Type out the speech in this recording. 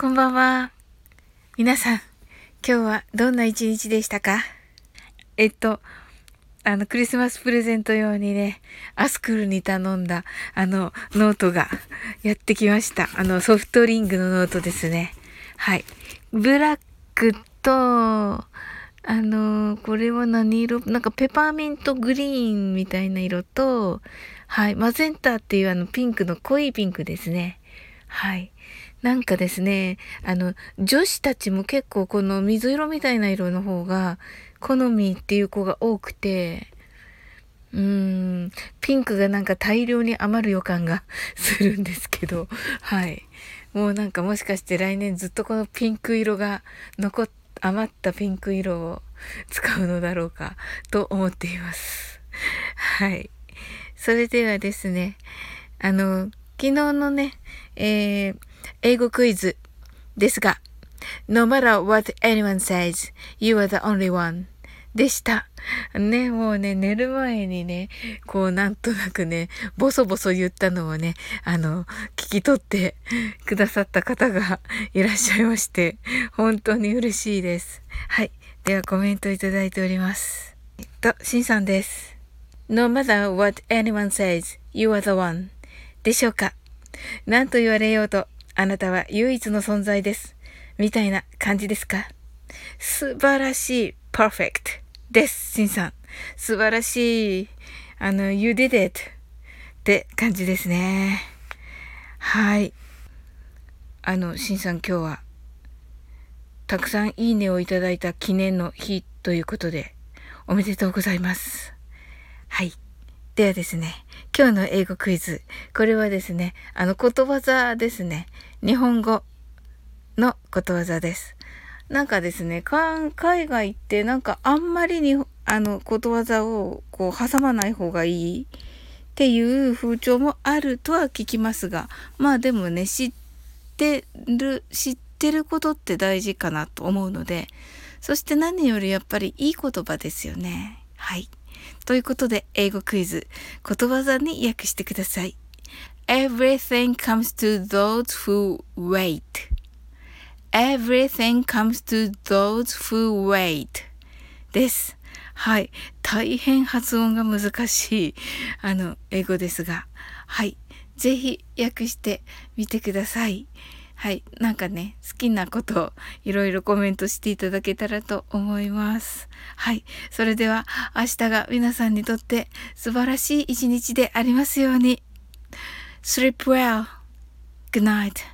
こんばんは。皆さん、今日はどんな一日でしたか？えっと、あの、クリスマスプレゼント用にね、アスクルに頼んだ、あの、ノートがやってきました。あの、ソフトリングのノートですね。はい。ブラックと、あの、これは何色？なんかペパーミントグリーンみたいな色と、はい。マゼンタっていうあのピンクの濃いピンクですね。はい。なんかですね、あの、女子たちも結構この水色みたいな色の方が好みっていう子が多くて、うーん、ピンクがなんか大量に余る予感が するんですけど、はい。もうなんかもしかして来年ずっとこのピンク色が残っ、余ったピンク色を使うのだろうかと思っています。はい。それではですね、あの、昨日のね、えー、英語クイズですが、No matter what anyone says, you are the only one でした。ね、もうね、寝る前にね、こうなんとなくね、ボソボソ言ったのをね、あの、聞き取ってくださった方が いらっしゃいまして、本当に嬉しいです。はい。ではコメントいただいております。えっと、しんさんです。No matter what anyone says, you are the one でしょうか？何と言われようとあなたは唯一の存在です。みたいな感じですか？素晴らしい、perfect です、シンさん。素晴らしい、あの、you did it って感じですね。はい。あの、シンさん今日は、たくさんいいねをいただいた記念の日ということで、おめでとうございます。はい。ではですね、今日の英語クイズ。これはですね、あの、ことわざですね。日本語のことわざです。なんかですね、海外ってなんかあんまりに、あの、ことわざをこう挟まない方がいいっていう風潮もあるとは聞きますが、まあでもね、知ってる、知ってることって大事かなと思うので、そして何よりやっぱりいい言葉ですよね。はい。ということで、英語クイズ、ことわざに訳してください。Everything comes to those who wait. Everything comes to those who wait. です。はい。大変発音が難しい、あの、英語ですが、はい。ぜひ訳してみてください。はい。なんかね、好きなことをいろいろコメントしていただけたらと思います。はい。それでは明日が皆さんにとって素晴らしい一日でありますように。Sleep well. Good night.